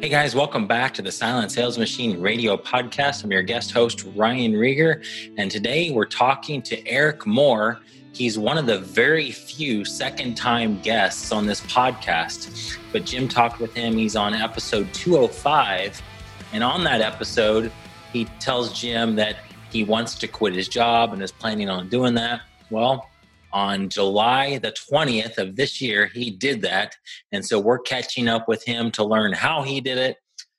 Hey guys, welcome back to the Silent Sales Machine radio podcast. I'm your guest host, Ryan Rieger, and today we're talking to Eric Moore. He's one of the very few second time guests on this podcast. But Jim talked with him. He's on episode 205. And on that episode, he tells Jim that he wants to quit his job and is planning on doing that. Well, on July the 20th of this year, he did that. And so we're catching up with him to learn how he did it,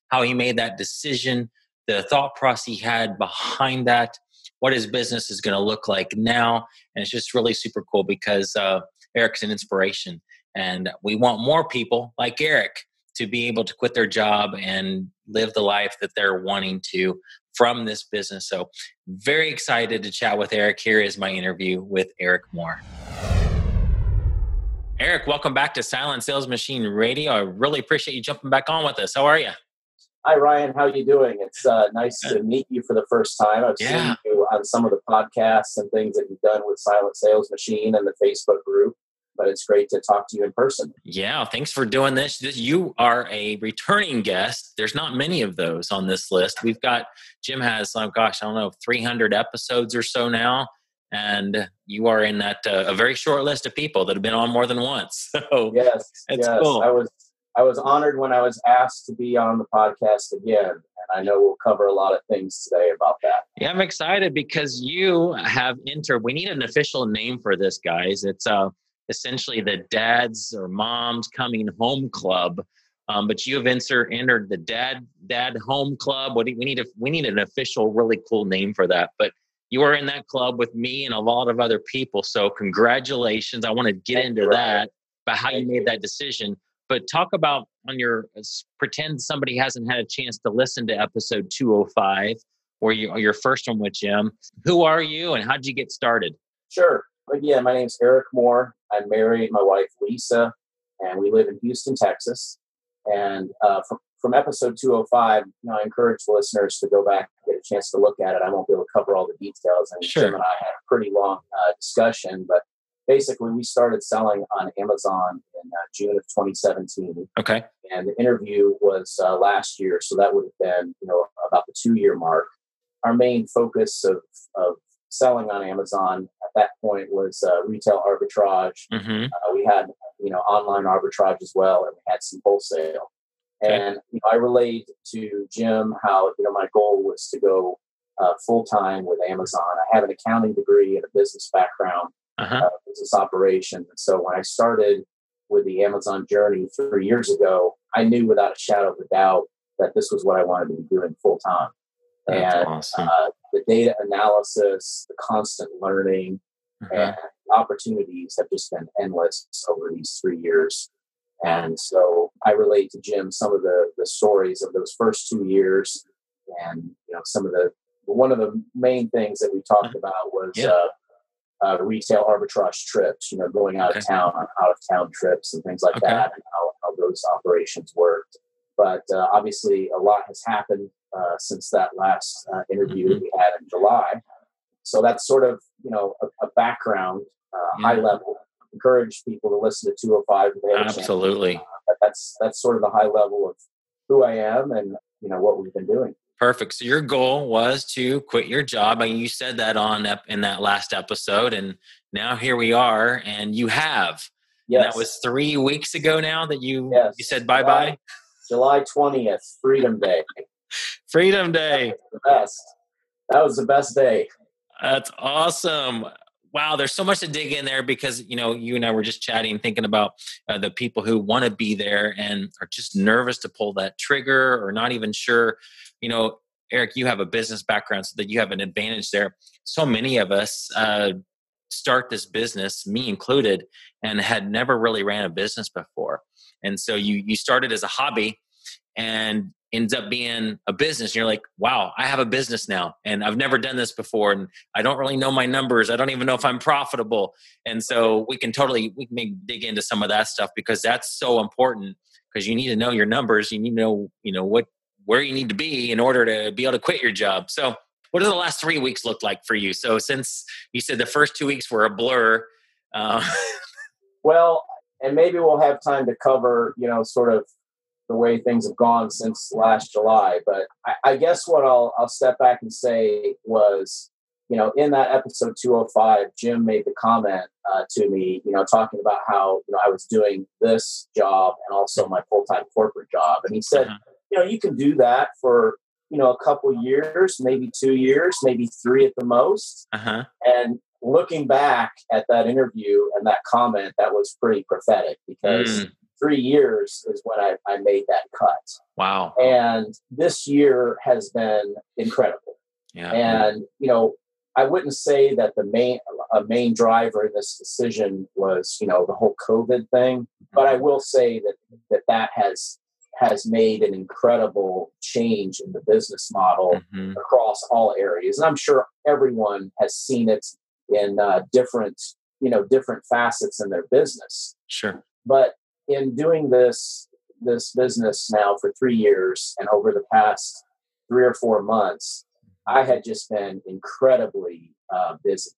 how he made that decision, the thought process he had behind that, what his business is going to look like now. And it's just really super cool because uh, Eric's an inspiration. And we want more people like Eric to be able to quit their job and live the life that they're wanting to from this business. So, very excited to chat with Eric. Here is my interview with Eric Moore. Eric, welcome back to Silent Sales Machine Radio. I really appreciate you jumping back on with us. How are you? Hi, Ryan. How are you doing? It's uh, nice to meet you for the first time. I've yeah. seen you on some of the podcasts and things that you've done with Silent Sales Machine and the Facebook group but it's great to talk to you in person. Yeah, thanks for doing this. You are a returning guest. There's not many of those on this list. We've got Jim has, oh gosh, I don't know, 300 episodes or so now, and you are in that uh, a very short list of people that have been on more than once. So yes, it's yes. cool. I was I was honored when I was asked to be on the podcast again. And I know we'll cover a lot of things today about that. Yeah, I'm excited because you have entered. We need an official name for this, guys. It's uh essentially the dads or moms coming home club. Um, but you have insert, entered the dad dad home club. What do, we need a we need an official, really cool name for that. But you are in that club with me and a lot of other people. So congratulations! I want to get Thank into that about how Thank you made that decision. But talk about on your pretend somebody hasn't had a chance to listen to episode 205 or your, your first one with Jim. Who are you and how did you get started? Sure. Again, my name is Eric Moore. I'm married, my wife Lisa, and we live in Houston, Texas. And uh, from, from episode 205, you know, I encourage listeners to go back and get a chance to look at it. I won't be able to cover all the details. And sure. Jim and I had a pretty long uh, discussion, but basically we started selling on Amazon in uh, June of 2017. Okay. And the interview was uh, last year, so that would have been, you know, about the two year mark. Our main focus of, of selling on Amazon at that point was uh, retail arbitrage. Mm-hmm. Uh, we had you know online arbitrage as well, and we had some wholesale. Okay. And you know, I relayed to Jim how you know my goal was to go uh, full time with Amazon. I have an accounting degree and a business background, uh-huh. Uh, business operations, and so when I started with the Amazon journey three years ago, I knew without a shadow of a doubt that this was what I wanted to be doing full time. and awesome. uh, the data analysis, the constant learning, mm-hmm. and opportunities have just been endless over these three years. And so I relate to Jim some of the the stories of those first two years, and you know some of the one of the main things that we talked mm-hmm. about was yeah. uh, uh, retail arbitrage trips. You know, going out okay. of town on out of town trips and things like okay. that, and how, how those operations worked. But uh, obviously, a lot has happened uh, since that last uh, interview mm-hmm. we had in July. So that's sort of you know a, a background, uh, yeah. high level. Encourage people to listen to 205. Absolutely. Uh, that's that's sort of the high level of who I am and you know what we've been doing. Perfect. So your goal was to quit your job, and you said that on in that last episode, and now here we are, and you have. Yes. And that was three weeks ago now that you yes. you said bye bye. July twentieth, Freedom Day. Freedom Day. the best. That was the best day. That's awesome. Wow, there's so much to dig in there because you know you and I were just chatting, thinking about uh, the people who want to be there and are just nervous to pull that trigger or not even sure. You know, Eric, you have a business background, so that you have an advantage there. So many of us uh, start this business, me included, and had never really ran a business before. And so you you started as a hobby, and ends up being a business. And you're like, wow, I have a business now and I've never done this before. And I don't really know my numbers. I don't even know if I'm profitable. And so we can totally, we can dig into some of that stuff because that's so important because you need to know your numbers. You need to know, you know, what, where you need to be in order to be able to quit your job. So what do the last three weeks look like for you? So since you said the first two weeks were a blur, uh, well, and maybe we'll have time to cover, you know, sort of the way things have gone since last July. But I, I guess what I'll I'll step back and say was, you know, in that episode 205, Jim made the comment uh, to me, you know, talking about how you know I was doing this job and also my full time corporate job, and he said, uh-huh. you know, you can do that for you know a couple years, maybe two years, maybe three at the most, uh-huh. and looking back at that interview and that comment, that was pretty prophetic because mm. Three years is when I, I made that cut. Wow. And this year has been incredible. Yeah. And, you know, I wouldn't say that the main a main driver in this decision was, you know, the whole COVID thing, but I will say that that that has has made an incredible change in the business model mm-hmm. across all areas. And I'm sure everyone has seen it in uh, different you know different facets in their business sure but in doing this this business now for three years and over the past three or four months i had just been incredibly uh, busy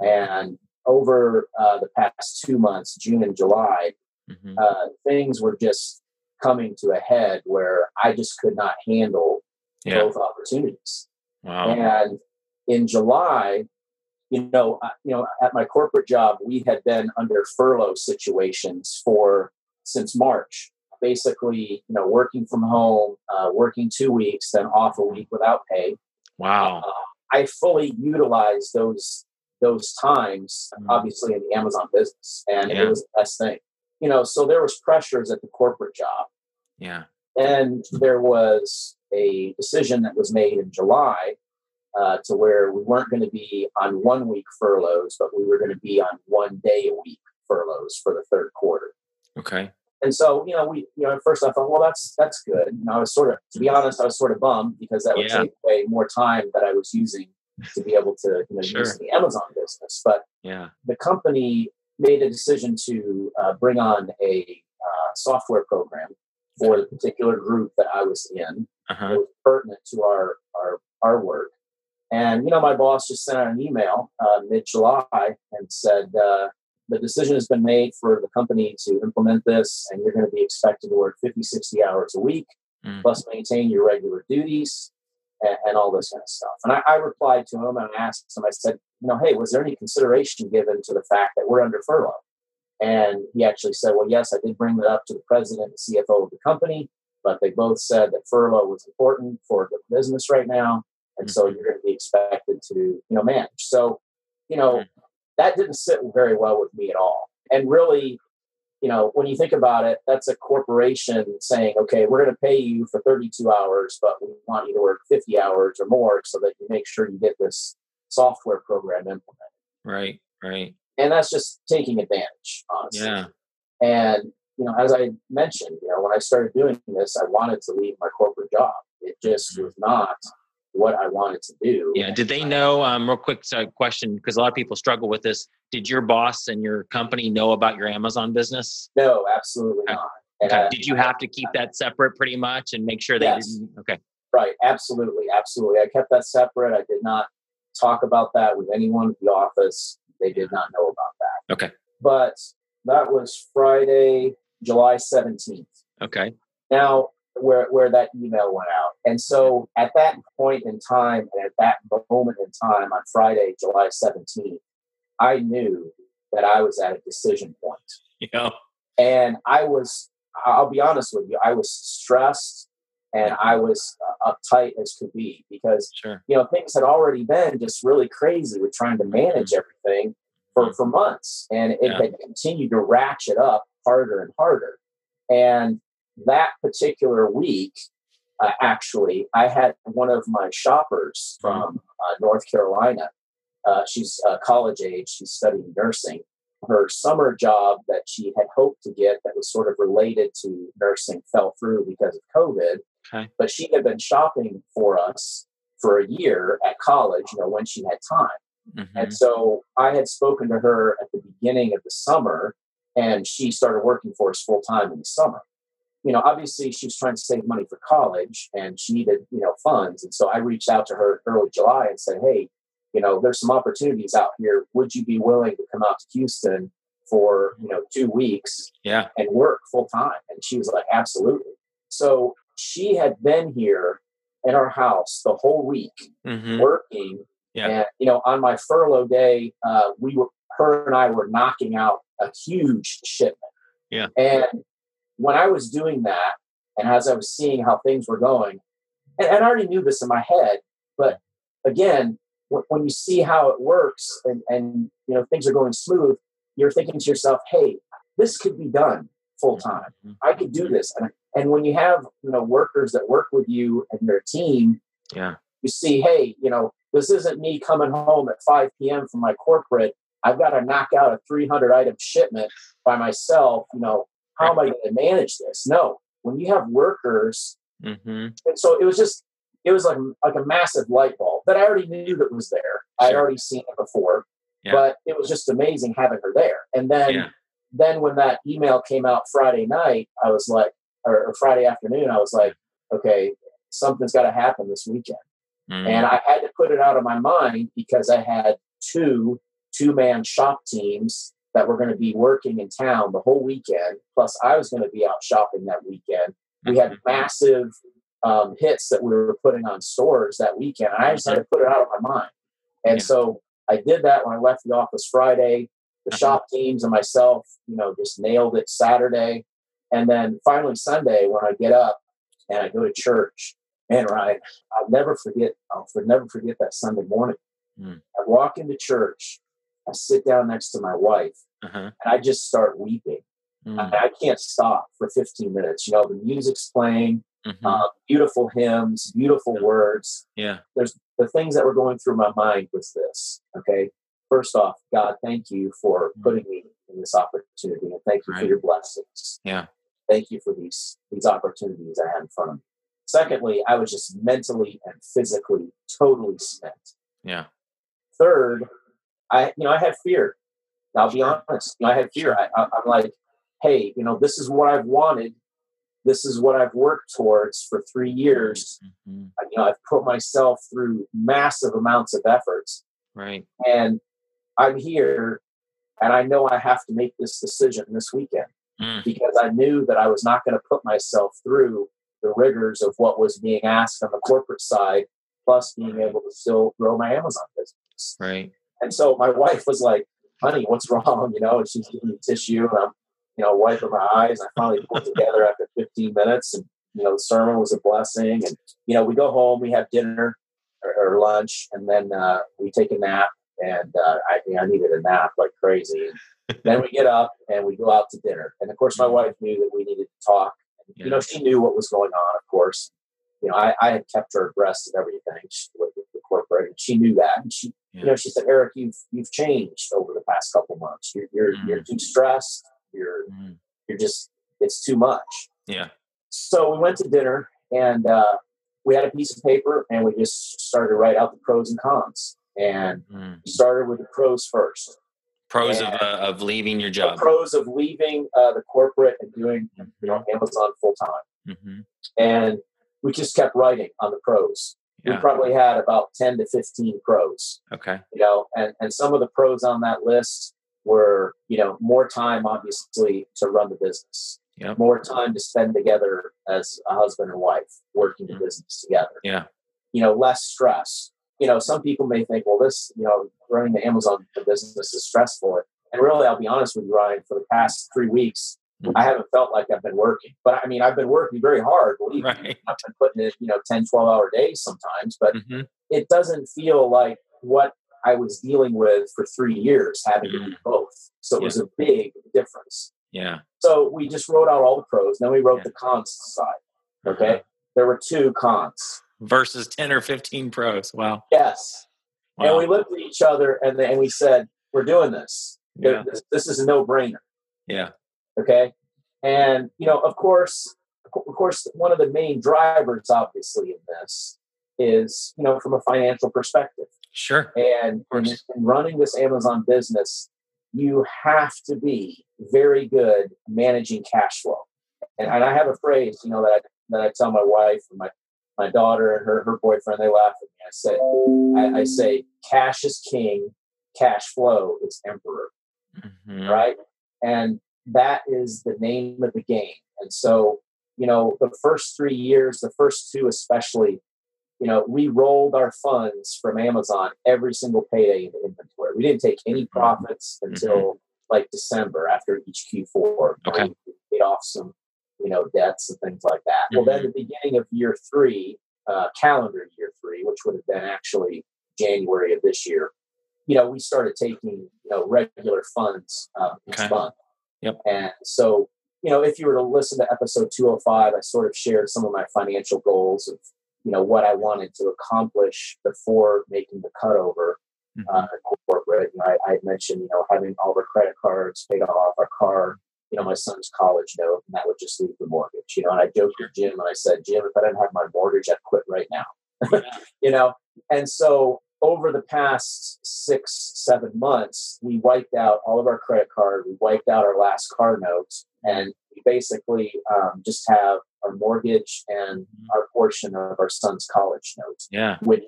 and over uh, the past two months june and july mm-hmm. uh, things were just coming to a head where i just could not handle yeah. both opportunities wow. and in july you know, you know, at my corporate job, we had been under furlough situations for since March. Basically, you know, working from home, uh, working two weeks, then off a week without pay. Wow! Uh, I fully utilized those those times, mm. obviously in the Amazon business, and yeah. it was the best thing. You know, so there was pressures at the corporate job. Yeah. And there was a decision that was made in July uh, to where we weren't going to be on one week furloughs, but we were going to be on one day a week furloughs for the third quarter. Okay. And so, you know, we, you know, at first I thought, well, that's that's good. You know, I was sort of, to be honest, I was sort of bummed because that would yeah. take away more time that I was using to be able to, you know, sure. use the Amazon business. But yeah, the company made a decision to uh, bring on a uh, software program for the particular group that I was in. Uh-huh. It was pertinent to our our our work, and, you know, my boss just sent out an email uh, mid July and said, uh, the decision has been made for the company to implement this, and you're going to be expected to work 50, 60 hours a week, mm. plus maintain your regular duties and, and, all this kind of stuff. And I, I replied to him and I asked him, I said, you know, hey, was there any consideration given to the fact that we're under furlough? And he actually said, well, yes, I did bring that up to the president and CFO of the company, but they both said that furlough was important for the business right now and so mm-hmm. you're going to be expected to you know manage so you know mm-hmm. That didn't sit very well with me at all. And really you know when you think about it that's a corporation saying okay we're going to pay you for 32 hours but we want you to work 50 hours or more so that you make sure you get this software program implemented. Right right. And that's just taking advantage honestly. Yeah. And you know as i mentioned you know when i started doing this i wanted to leave my corporate job. It just mm-hmm. was not what I wanted to do. Yeah. Did they know? Um, real quick question, because a lot of people struggle with this. Did your boss and your company know about your Amazon business? No, absolutely okay. not. Okay. Did you have to keep that separate pretty much and make sure they yes. didn't? Okay. Right. Absolutely. Absolutely. I kept that separate. I did not talk about that with anyone at the office. They did not know about that. Okay. But that was Friday, July 17th. Okay. Now, where where that email went out. And so at that point in time and at that moment in time on Friday, July 17th, I knew that I was at a decision point. Yeah. And I was I'll be honest with you, I was stressed and I was uh, uptight as could be because sure. you know things had already been just really crazy with trying to manage everything for, mm-hmm. for months and it yeah. had continued to ratchet up harder and harder and that particular week, uh, actually, I had one of my shoppers mm-hmm. from uh, North Carolina. Uh, she's uh, college age. She's studying nursing. Her summer job that she had hoped to get that was sort of related to nursing fell through because of COVID. Okay. But she had been shopping for us for a year at college, you know, when she had time. Mm-hmm. And so I had spoken to her at the beginning of the summer, and she started working for us full time in the summer you know, obviously she was trying to save money for college and she needed, you know, funds. And so I reached out to her early July and said, Hey, you know, there's some opportunities out here. Would you be willing to come out to Houston for, you know, two weeks yeah. and work full time? And she was like, absolutely. so she had been here in our house the whole week Mm-hmm. working. Yeah. And you know, on my furlough day, uh, we were her and I were knocking out a huge shipment. Yeah. And when I was doing that, and as I was seeing how things were going, and, and I already knew this in my head, but again, when, when you see how it works and, and you know things are going smooth, you're thinking to yourself, "Hey, this could be done full time. Mhm. I could do this." And and when you have you know workers that work with you and your team, Yeah. you see, hey, you know, this isn't me coming home at 5 p.m. from my corporate. I've got to knock out a 300 item shipment by myself. You know, how am I going to manage this? No, when you have workers, Mm-hmm. and so it was just, it was like like a massive light bulb that I already knew that was there. I'd already seen it before, Yeah. but it was just amazing having her there. And then, Yeah. then when that email came out Friday night, I was like, or, or Friday afternoon, I was like, okay, something's got to happen this weekend. Mm-hmm. And I had to put it out of my mind because I had two two man shop teams that were going to be working in town the whole weekend. Plus, I was going to be out shopping that weekend. We had Mhm. massive um, hits that we were putting on stores that weekend. I just had to put it out of my mind. And Yeah. so I did that when I left the office Friday. The Uh-huh. shop teams and myself, you know, just nailed it Saturday. And then finally Sunday, when I get up and I go to church, man, Ryan, I'll never forget. I'll never forget that Sunday morning. Mm. I walk into church. I sit down next to my wife, Uh-huh. and I just start weeping. Mm. I, I can't stop for 15 minutes. You know, the music's playing, Mhm. uh, beautiful hymns, beautiful words. yeah. There's the things that were going through my mind was this. Okay, first off, God, thank you for putting me in this opportunity, and thank you for Mm. Your blessings. Yeah. Thank you for these these opportunities I had in front of me. Secondly, I was just mentally and physically totally spent. Yeah. Third, I you know I had fear. I'll be honest. You know, I had fear. I, I, I'm like, hey, you know, this is what I've wanted. This is what I've worked towards for three years. Mhm. I- You know, I've put myself through massive amounts of efforts, Right. and I'm here, and I know I have to make this decision this weekend Mm. because I knew that I was not going to put myself through the rigors of what was being asked on the corporate side, plus being able to still grow my Amazon business. Right. And so my wife was like, honey, what's wrong? You know, and she's giving me tissue and I'm, you know, wiping my eyes. And I finally pulled together after 15 minutes and, you know, the sermon was a blessing. And, you know, we go home, we have dinner or, or lunch, and then uh, we take a nap. And uh, I, I needed a nap like crazy. Then we get up and we go out to dinner. And of course, my wife knew that we needed to talk. And, You know, she knew what was going on, of course. You know, I, I had kept her abreast of everything she- with with the corporate, and she knew that. And she, Yeah. you know, she said, Eric, you've you've changed over the past couple months. You're you're, you're too stressed. You're Mm. you're just it's too much. Yeah. So we went to dinner and uh, we had a piece of paper and we just started to write out the pros and cons. And Mm. we started with the pros first. Pros of uh, of leaving your The job. pros of leaving uh, the corporate and doing you know Amazon full time. hmm And we just kept writing on the pros. We probably had about 10 to 15 pros. Okay. you know and and some of the pros on that list were you know more time obviously to run the business Yep. more time to spend together as a husband and wife working the Mhm. business together Yeah. you know less stress you know some people may think well this you know running the amazon business is stressful and really i'll be honest with you ryan for the past three weeks. I haven't felt like i've been working but i mean i've been working very hard believe me. I've been putting in you know 10 12 hour days sometimes but hmm it doesn't feel like what I was dealing with for three years, having to do both. So it was a big difference. Yeah. So we just wrote out all the pros, then we wrote Yeah. the cons side. Uh-huh. Okay. There were two cons. Versus ten or fifteen pros. Wow. Yes. And we looked at each other and, and we said, We're doing this. Yeah. This, this is a no brainer. Yeah. Okay. And, you know, of course, of course, one of the main drivers, obviously, in this is, you know, from a financial perspective. Sure. And in, in running this Amazon business, you have to be very good managing cash flow. And, and I have a phrase, you know, that I, that I tell my wife and my, my daughter and her, her boyfriend, they laugh at me. I say, I, I say, cash is king, cash flow is emperor Mhm. right? And that is the name of the game. And so you know, the first three years, the first two especially, you know, we rolled our funds from Amazon every single payday into inventory. We didn't take any mm-hmm. profits until mm-hmm. like December after each Q4. Okay. We paid off some, you know, debts and things like that. Mm-hmm. Well, then mm-hmm. the beginning of year three, uh, calendar year three, which would have been actually January of this year, you know, we started taking, you know, regular funds um, each okay. month. Yep. And so, you know, if you were to listen to episode 205, I sort of shared some of my financial goals of, you know, what I wanted to accomplish before making the cutover mm-hmm. uh, corporate. Know, I, I mentioned, you know, having all our credit cards paid off, our car, you know, my son's college note, and that would just leave the mortgage. You know, and I joked with Jim and I said, Jim, if I didn't have my mortgage, I'd quit right now. Yeah. you know, and so over the past six, seven months, we wiped out all of our credit card, we wiped out our last car notes, and we basically um, just have our mortgage and mm-hmm. our portion of our son's college notes. Yeah. Which,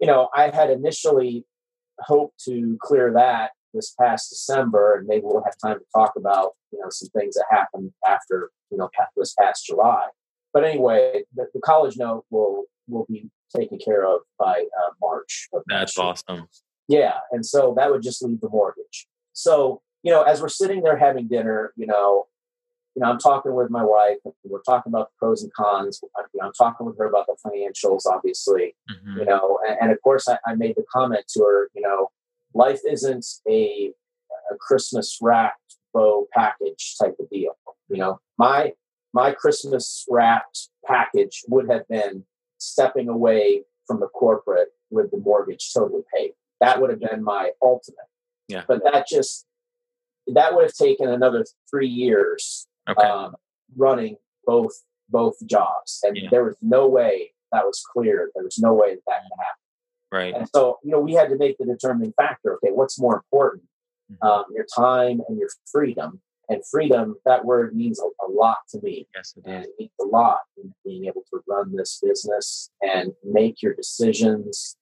you know, I had initially hoped to clear that this past December, and maybe we'll have time to talk about, you know, some things that happened after, you know, this past July. But anyway, the, the college note will will be taken care of by uh, March. That's awesome. Yeah, and so that would just leave the mortgage. So you know, as we're sitting there having dinner, you know, you know, I'm talking with my wife. We're talking about the pros and cons. You know, I'm talking with her about the financials, obviously. Mm-hmm. You know, and, and, of course, I, I made the comment to her. You know, life isn't a, a Christmas wrapped bow package type of deal. You know, my my Christmas wrapped package would have been stepping away from the corporate with the mortgage totally paid. That would have been my ultimate. Yeah. But that just that would have taken another three years okay. um, running both both jobs, and yeah. there was no way that was clear. There was no way that, that could happen. Right. And so you know we had to make the determining factor. Okay, what's more important, mm-hmm. um, your time and your freedom, and freedom, that word means a, a lot to me. Yes, it does. it means a lot in being able to run this business and make your decisions.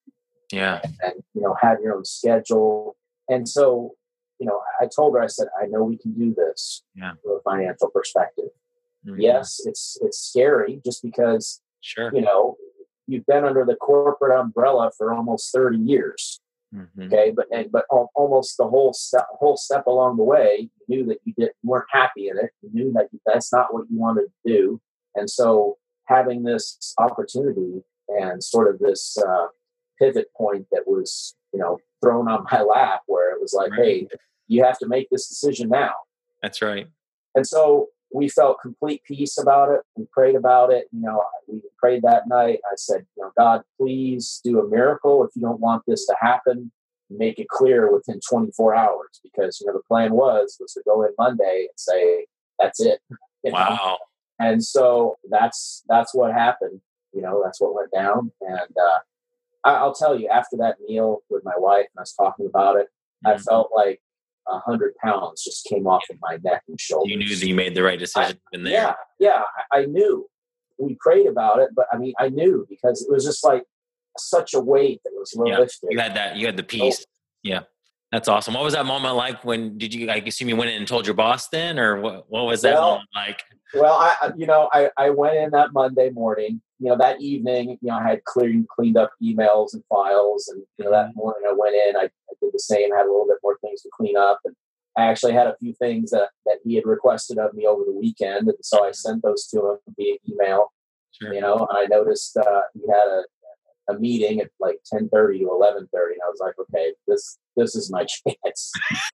Yeah. And, and, you know, have your own schedule. And so, you know, I told her, I said, I know we can do this yeah. from a financial perspective. Mm-hmm. Yes, it's it's scary just because sure, you know, you've been under the corporate umbrella for almost 30 years. Mm-hmm. Okay, but and, but almost the whole step whole step along the way, you knew that you did you weren't happy in it. You knew that that's not what you wanted to do, and so having this opportunity and sort of this uh, pivot point that was you know thrown on my lap, where it was like, right. hey, you have to make this decision now. That's right. And so we felt complete peace about it. We prayed about it. You know, we prayed that night. I said, you know, God, please do a miracle. If you don't want this to happen, make it clear within 24 hours because, you know, the plan was, was to go in Monday and say, that's it. You know? Wow. And so that's, that's what happened. You know, that's what went down. And, uh, I, will tell you after that meal with my wife and I was talking about it, mm-hmm. I felt like a hundred pounds just came off of my neck and shoulders. You knew that you made the right decision I, there. Yeah, yeah, I, I knew. We prayed about it, but I mean, I knew because it was just like such a weight that was yeah, lifted. You had that. You had the peace. yeah, that's awesome. What was that moment like? When did you? I assume you went in and told your boss then, or what? What was that well, moment like? Well, I, you know, I, I went in that Monday morning. You know, that evening, you know, I had cleaned cleaned up emails and files, and you know, that mm-hmm. morning I went in. I did the same, had a little bit more things to clean up. And I actually had a few things that, that he had requested of me over the weekend. And so I sent those to him via email, sure. you know, and I noticed uh, he had a, a meeting at like 1030 to 1130. And I was like, okay, this, this is my chance.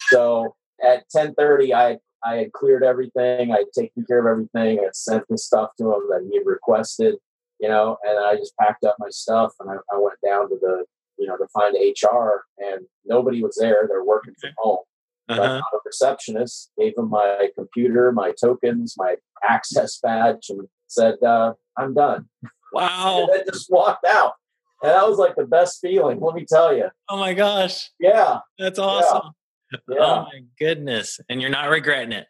so at 1030, I, I had cleared everything. I had taken care of everything. I had sent the stuff to him that he had requested, you know, and I just packed up my stuff and I, I went down to the you know, to find HR, and nobody was there. They're working from home. Uh-huh. I found a receptionist, gave him my computer, my tokens, my access badge, and said, uh, "I'm done." Wow! and just walked out, and that was like the best feeling. Let me tell you. Oh my gosh! Yeah, that's awesome. Yeah. Yeah. Oh my goodness! And you're not regretting it?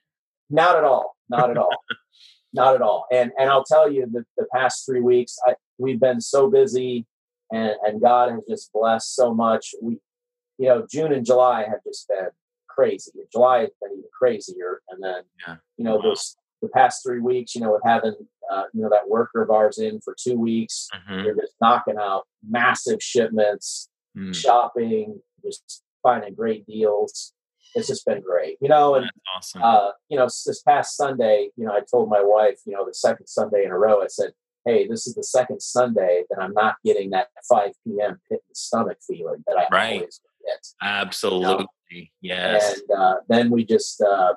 Not at all. Not at all. not at all. And and I'll tell you, the, the past three weeks, I, we've been so busy and and God has just blessed so much. We, you know, June and July have just been crazy. July has been even crazier, and then yeah. you know wow. those the past three weeks, you know, with having uh, you know that worker of ours in for two weeks. Mhm. They're just knocking out massive shipments, Mm, shopping, just finding great deals. It's just been great, you know. And awesome. uh, you know, this past Sunday, you know, I told my wife, you know, the second Sunday in a row, I said, "Hey, this is the second Sunday that I'm not getting that 5 p.m. pit in the stomach feeling that I Right. always get." Absolutely. Yes. And uh, then we just, uh,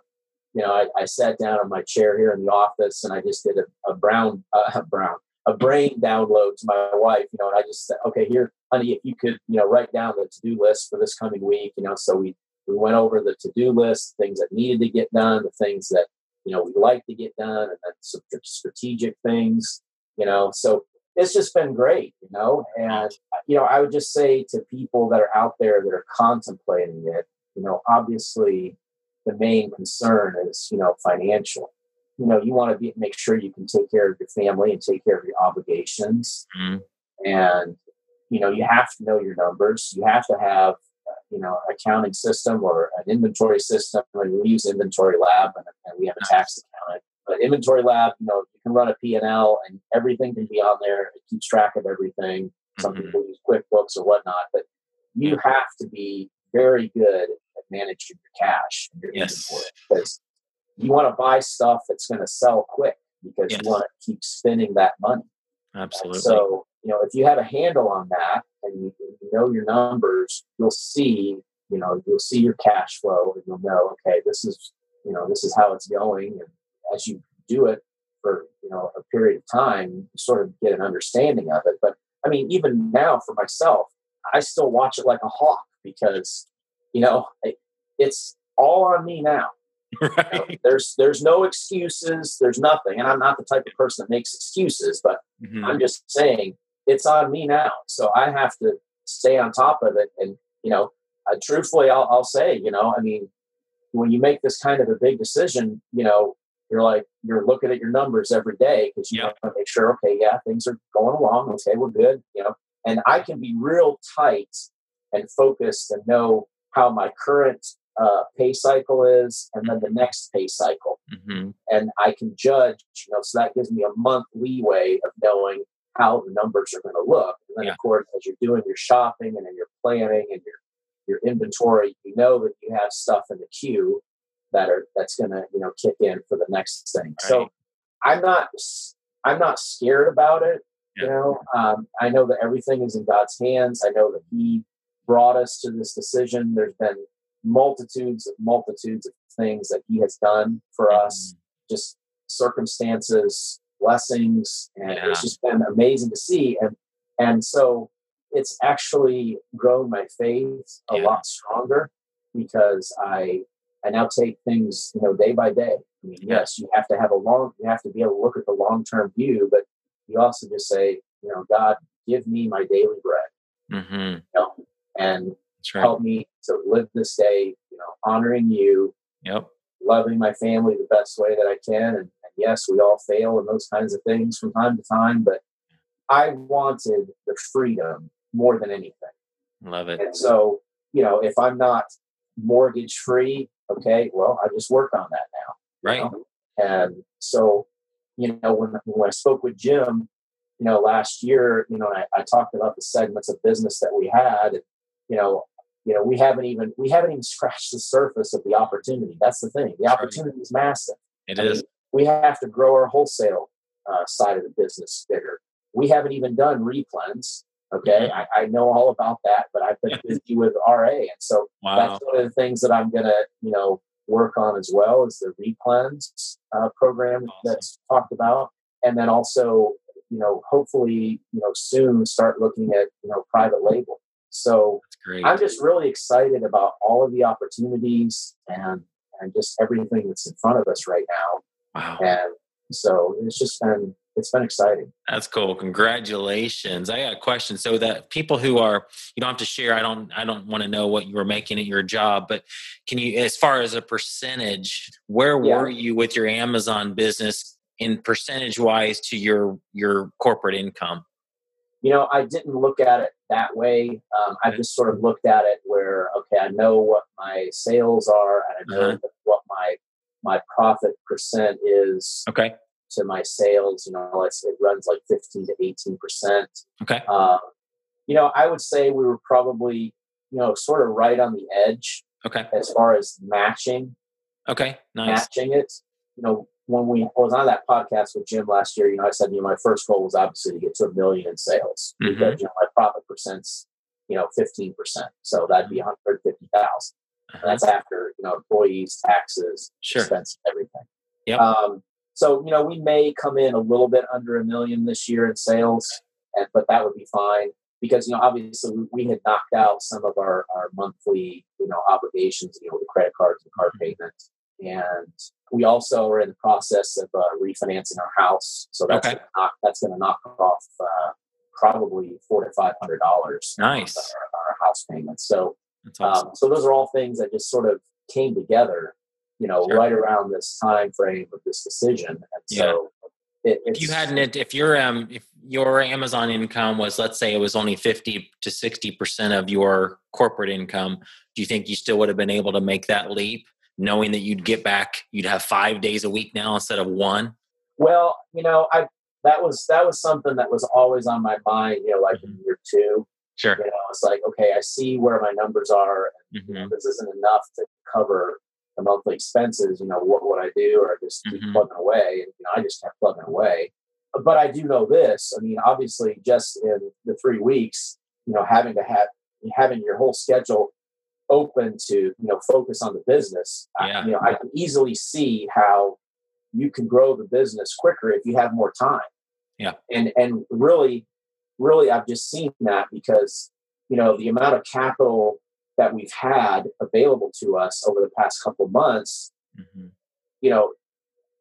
you know, I, I sat down on my chair here in the office, and I just did a, a brown, uh, brown, a brain download to my wife. You know, and I just said, "Okay, here, honey, if you could, you know, write down the to-do list for this coming week." You know, so we we went over the to-do list, things that needed to get done, the things that you know we like to get done, and then some strategic things. You know, so it's just been great. You know, and you know, I would just say to people that are out there that are contemplating it, you know, obviously the main concern is, you know, financial. You know, you want to be, make sure you can take care of your family and take care of your obligations. Mhm. And, you know, you have to know your numbers. You have to have, you know, accounting system or an inventory system. And we use Inventory Lab and, and we have a tax accountant. But Inventory Lab, you know, can run a P&L and everything can be on there. It keeps track of everything. Some Mhm. people use QuickBooks or whatnot, but you have to be very good at managing your cash and your Yes. inventory because you want to buy stuff that's going to sell quick because Yes. you want to keep spending that money. And Absolutely. so, you know, if you have a handle on that and you, you know your numbers, you'll see, you know, you'll see your cash flow and you'll know, okay, this is, you know, this is how it's going. And as you do it for, you know, a period of time, you sort of get an understanding of it. But I mean, even now for myself, I still watch it like a hawk because, you know, it, it's all on me now. You know, there's there's no excuses. There's nothing, and I'm not the type of person that makes excuses. But Mhm. I'm just saying it's on me now, so I have to stay on top of it. And you know, uh, truthfully, I'll, I'll say, you know, I mean, when you make this kind of a big decision, you know, you're like you're looking at your numbers every day because you Yep. want to make sure, okay, yeah, things are going along. Okay, we're good. You know, and I can be real tight and focused and know how my current uh, pay cycle is, and then the next pay cycle Mhm. and I can judge, you know, so that gives me a month leeway of knowing how the numbers are going to look. And then, Yeah. of course, as you're doing your shopping and then you're planning and your your inventory, you know that you have stuff in the queue that are that's going to you know kick in for the next thing. So I'm not I'm not scared about it. You know, um, I know that everything is in God's hands. I know that He brought us to this decision. There's been multitudes, of multitudes of things that He has done for us just circumstances, blessings, and Yeah. it's just been amazing to see. And and so it's actually grown my faith a Yeah. lot stronger because I I now take things you know day by day. I mean, yes, you have to have a long, you have to be able to look at the long term view, but you also just say, you know, God, give me my daily bread, Mhm. you know, and right. help me to live this day, you know, honoring you, Yep. loving my family the best way that I can. And, and yes, we all fail and those kinds of things from time to time, but I wanted the freedom more than anything. Love it. And so, you know, if I'm not mortgage free, okay, well, I just work on that now. you Right. know? And so, you know, when, when I spoke with Jim, you know, last year, you know, I, I talked about the segments of business that we had, and, you know, you know, we haven't even we haven't even scratched the surface of the opportunity. That's the thing. The Right. opportunity is massive. It I mean, we have to grow our wholesale uh, side of the business bigger. We haven't even done replens. Okay, Mhm. I, I know all about that, but I've been busy with RA, and so Wow. that's one of the things that I'm gonna, you know, work on as well is the replens uh, program Awesome. that's talked about, and then also, you know, hopefully, you know, soon start looking at, you know, private label. So I'm just really excited about all of the opportunities and and just everything that's in front of us right now. wow. And so it's just been it's been exciting. That's cool. Congratulations. I got a question. So that people who are you don't have to share, I don't I don't want to know what you were making at your job, but can you as far as a percentage, where Yeah. were you with your Amazon business in percentage wise to your your corporate income? You know, I didn't look at it that way. Um, I just sort of looked at it where okay, I know what my sales are and I know Uh-huh. what my my profit percent is Okay. To my sales. You know, it's, it runs like 15 to 18 percent. Okay. Uh, you know, I would say we were probably, you know, sort of right on the edge Okay. as far as matching Okay. Nice. matching it. You know, when we was on that podcast with Jim last year, you know, I said, you know, my first goal was obviously to get to a million in sales Mhm. because you know my profit percent's you know fifteen percent, so that'd be one hundred fifty thousand. Uh-huh. That's after you know employees, taxes, Sure. expense, everything. Yeah. Um, so you know, we may come in a little bit under a million this year in sales, but that would be fine because you know obviously we, had knocked out some of our our monthly you know obligations, you know, the credit cards and card payments, and we also are in the process of uh, refinancing our house. So that's Okay. gonna knock, that's going to knock off uh, probably four to five hundred dollars. Nice. Our, our house payments. So awesome. um, so those are all things that just sort of came together, you know, Sure. right around this time frame of this decision. And so it, if you hadn't, if your um, if your Amazon income was, let's say, it was only fifty to sixty percent of your corporate income, do you think you still would have been able to make that leap, knowing that you'd get back, you'd have five days a week now instead of one? well, you know, I that was that was something that was always on my mind. You know, like in year two, Sure. you know, it's like okay, I see where my numbers are. And, you know, hmm this isn't enough to cover the monthly expenses. You know, what would I do? Or just keep Mhm. plugging away? And you know, I just kept plugging away. But I do know this. I mean, obviously, just in the three weeks, you know, having to have having your whole schedule open to you know focus on the business. I- Yeah. you know, I can easily see how you can grow the business quicker if you have more time. Yeah. And and really, really, I've just seen that because you know the amount of capital that we've had available to us over the past couple of months. hmm You know,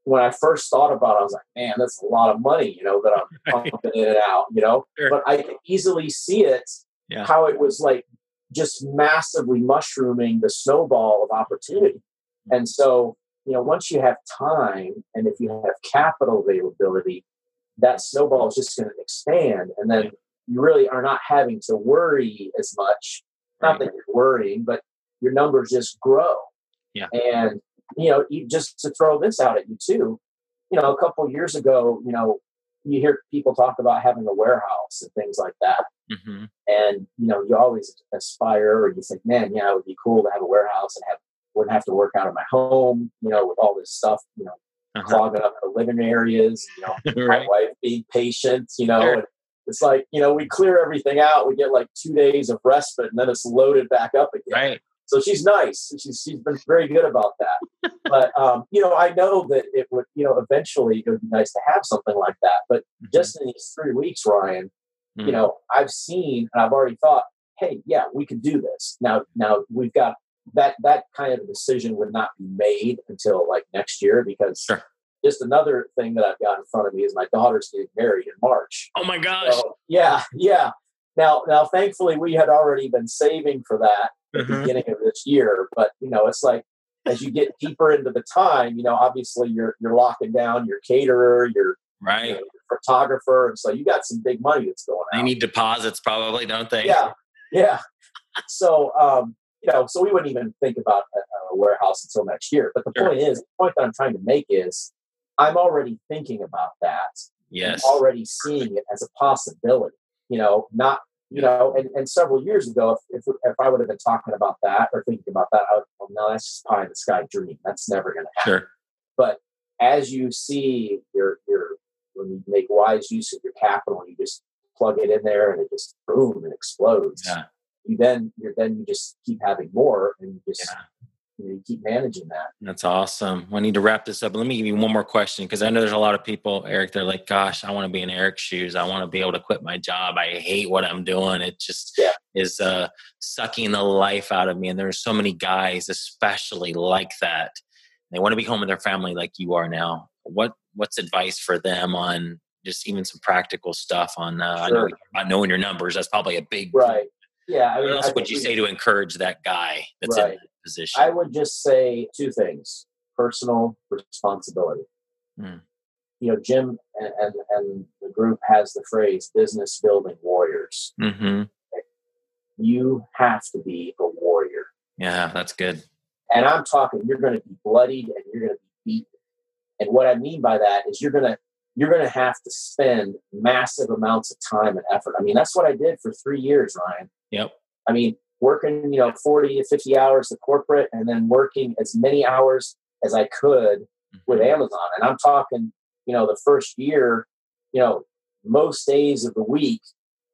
when I first thought about, it, I was like, man, that's a lot of money. You know, that I'm pumping in and out. You know, Sure. but I can easily see it Yeah. how it was like just massively mushrooming the snowball of opportunity. And so, you know, once you have time and if you have capital availability, that snowball is just going to expand. And then you really are not having to worry as much. Not that you're worrying, but your numbers just grow. Yeah. And, you know, just to throw this out at you too, you know, a couple of years ago, you know, you hear people talk about having a warehouse and things like that hmm and you know you always aspire or you think man yeah it would be cool to have a warehouse and have wouldn't have to work out of my home you know with all this stuff you know Uh-huh. clogging up the living areas you know right. my wife being patient you know Sure. and it's like you know we clear everything out we get like two days of respite and then it's loaded back up again Right. so she's nice she's, she's been very good about that but um, you know i know that it would you know eventually it would be nice to have something like that but Mhm. just in these three weeks ryan Mhm. you know i've seen and i've already thought hey yeah we could do this now now we've got that that kind of decision would not be made until like next year because Sure. Just another thing that i've got in front of me is my daughter's getting married in march Oh my gosh. so, yeah yeah now now thankfully we had already been saving for that at the Mhm. beginning of this year but you know it's like as you get deeper into the time you know obviously you're you're locking down your caterer your, you Right. know, your photographer and so you got some big money that's going They out need deposits, probably, don't they? yeah yeah so um you know so we wouldn't even think about a, a warehouse until next year but the Sure. point is the point that i'm trying to make is i'm already thinking about that Yes. I'm already seeing it as a possibility you know not you know and, and several years ago if, if, if i would have been talking about that or thinking about that i would well no that's just pie in the sky dream that's never going to happen Sure. but as you see your your when you make wise use of your capital you just plug it in there and it just boom and explodes Yeah. you then you're then you just keep having more and you just Yeah. You, know, you keep managing that That's awesome. We need to wrap this up. Let me give you one more question because I know there's a lot of people, Eric, they're like, gosh, I want to be in Eric's shoes. I want to be able to quit my job. I hate what I'm doing. It just Yeah. is uh, sucking the life out of me. And there's so many guys, especially like that. They want to be home with their family like you are now. What What's advice for them on just even some practical stuff on uh, I know Sure. about knowing your numbers? That's probably a big right yeah I What mean, else I would you say to encourage that guy that's Right. that position? I would just say two things: personal responsibility. Hmm. You know, Jim and, and and the group has the phrase "business building warriors." hmm You have to be a warrior, Yeah, that's good. and I'm talking. You're going to be bloodied and you're going to be beaten. And what I mean by that is you're gonna you're gonna have to spend massive amounts of time and effort. I mean, that's what I did for three years, Ryan. Yep. I mean, working, you know, 40 to 50 hours to corporate and then working as many hours as I could mm-hmm. with Amazon. And I'm talking, you know, the first year, you know, most days of the week,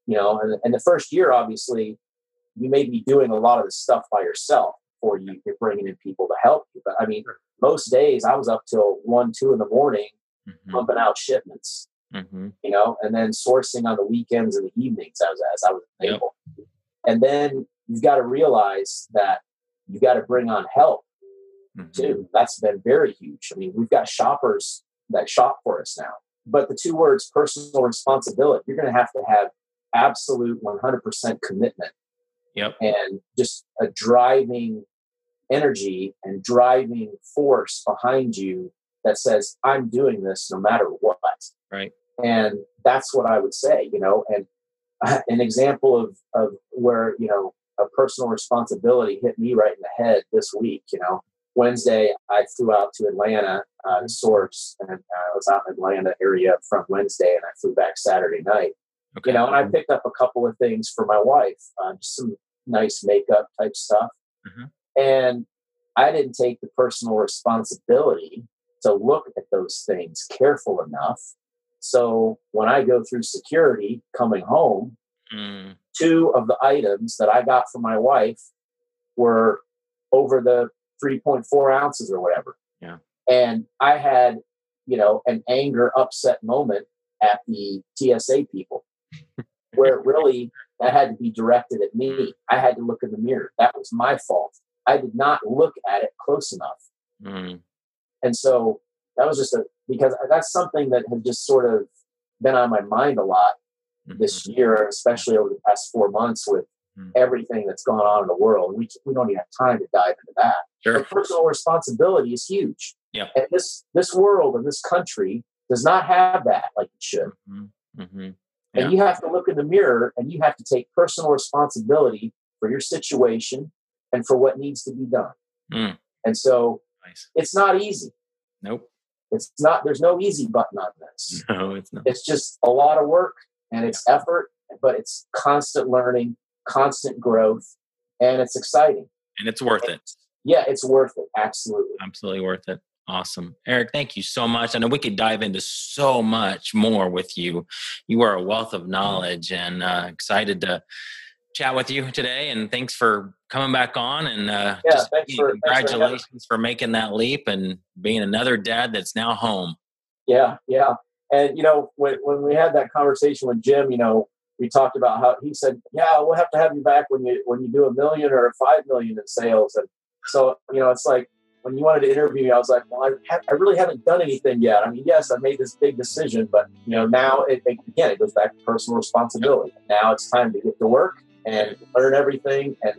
you know, and, and the first year, obviously, you may be doing a lot of the stuff by yourself before you, you're bringing in people to help you. But I mean, most days I was up till one, two in the morning, mm-hmm. pumping out shipments, mm-hmm. you know, and then sourcing on the weekends and the evenings as, as I was able. Yep. And then you've got to realize that you've got to bring on help mm-hmm. too. That's been very huge. I mean, we've got shoppers that shop for us now. But the two words personal responsibility, you're going to have to have absolute 100% commitment. Yep. And just a driving energy and driving force behind you that says, I'm doing this no matter what. Right. And that's what I would say, you know, and an example of, of where, you know, a personal responsibility hit me right in the head this week, you know, Wednesday, I flew out to Atlanta uh, to source, and uh, I was out in Atlanta area from Wednesday, and I flew back Saturday night. Okay. You know, and I picked up a couple of things for my wife, uh, just some nice makeup type stuff, mm-hmm. and I didn't take the personal responsibility to look at those things careful enough. So when I go through security coming home, mm. Two of the items that I got for my wife were over the 3.4 ounces or whatever. Yeah. And I had, you know, an anger upset moment at the TSA people where really that had to be directed at me. I had to look in the mirror. That was my fault. I did not look at it close enough. Mm. And so that was just a, because that's something that had just sort of been on my mind a lot mm-hmm. this year, especially over the past four months with mm. everything that's gone on in the world. We, we don't even have time to dive into that. Sure. But personal responsibility is huge. Yeah. And this this world and this country does not have that like it should. Mm-hmm. Mm-hmm. Yeah. And you have to look in the mirror and you have to take personal responsibility for your situation and for what needs to be done. Mm. And so nice. it's not easy. Nope. It's not, there's no easy button on this. No, it's not. It's just a lot of work and it's yeah. effort, but it's constant learning, constant growth, and it's exciting. And it's worth and it. Yeah, it's worth it. Absolutely. Absolutely worth it. Awesome. Eric, thank you so much. I know we could dive into so much more with you. You are a wealth of knowledge and uh, excited to chat with you today. And thanks for coming back on. And uh, yeah, just for, congratulations for, for making that leap and being another dad that's now home. Yeah, yeah. And, you know, when, when we had that conversation with Jim, you know, we talked about how he said, "Yeah, we'll have to have you back when you when you do a million or five million in sales." And so, you know, it's like when you wanted to interview me, I was like, well, I, ha- I really haven't done anything yet. I mean, yes, I made this big decision, but you know, now it, again, it goes back to personal responsibility. Now it's time to get to work and learn everything and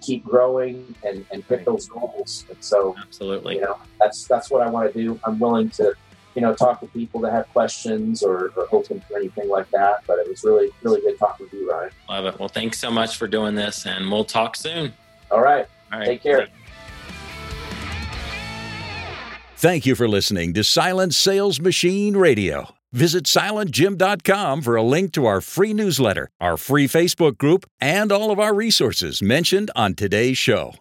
keep growing and, and hit those goals. And so, absolutely, you know, that's that's what I want to do. I'm willing to, you know, talk to people that have questions or, or open for anything like that. But it was really, really good talking with you, Ryan. Love it. Well, thanks so much for doing this, and we'll talk soon. All right. All right. Take care. Thank you for listening to Silent Sales Machine Radio. Visit silentjim.com for a link to our free newsletter, our free Facebook group, and all of our resources mentioned on today's show.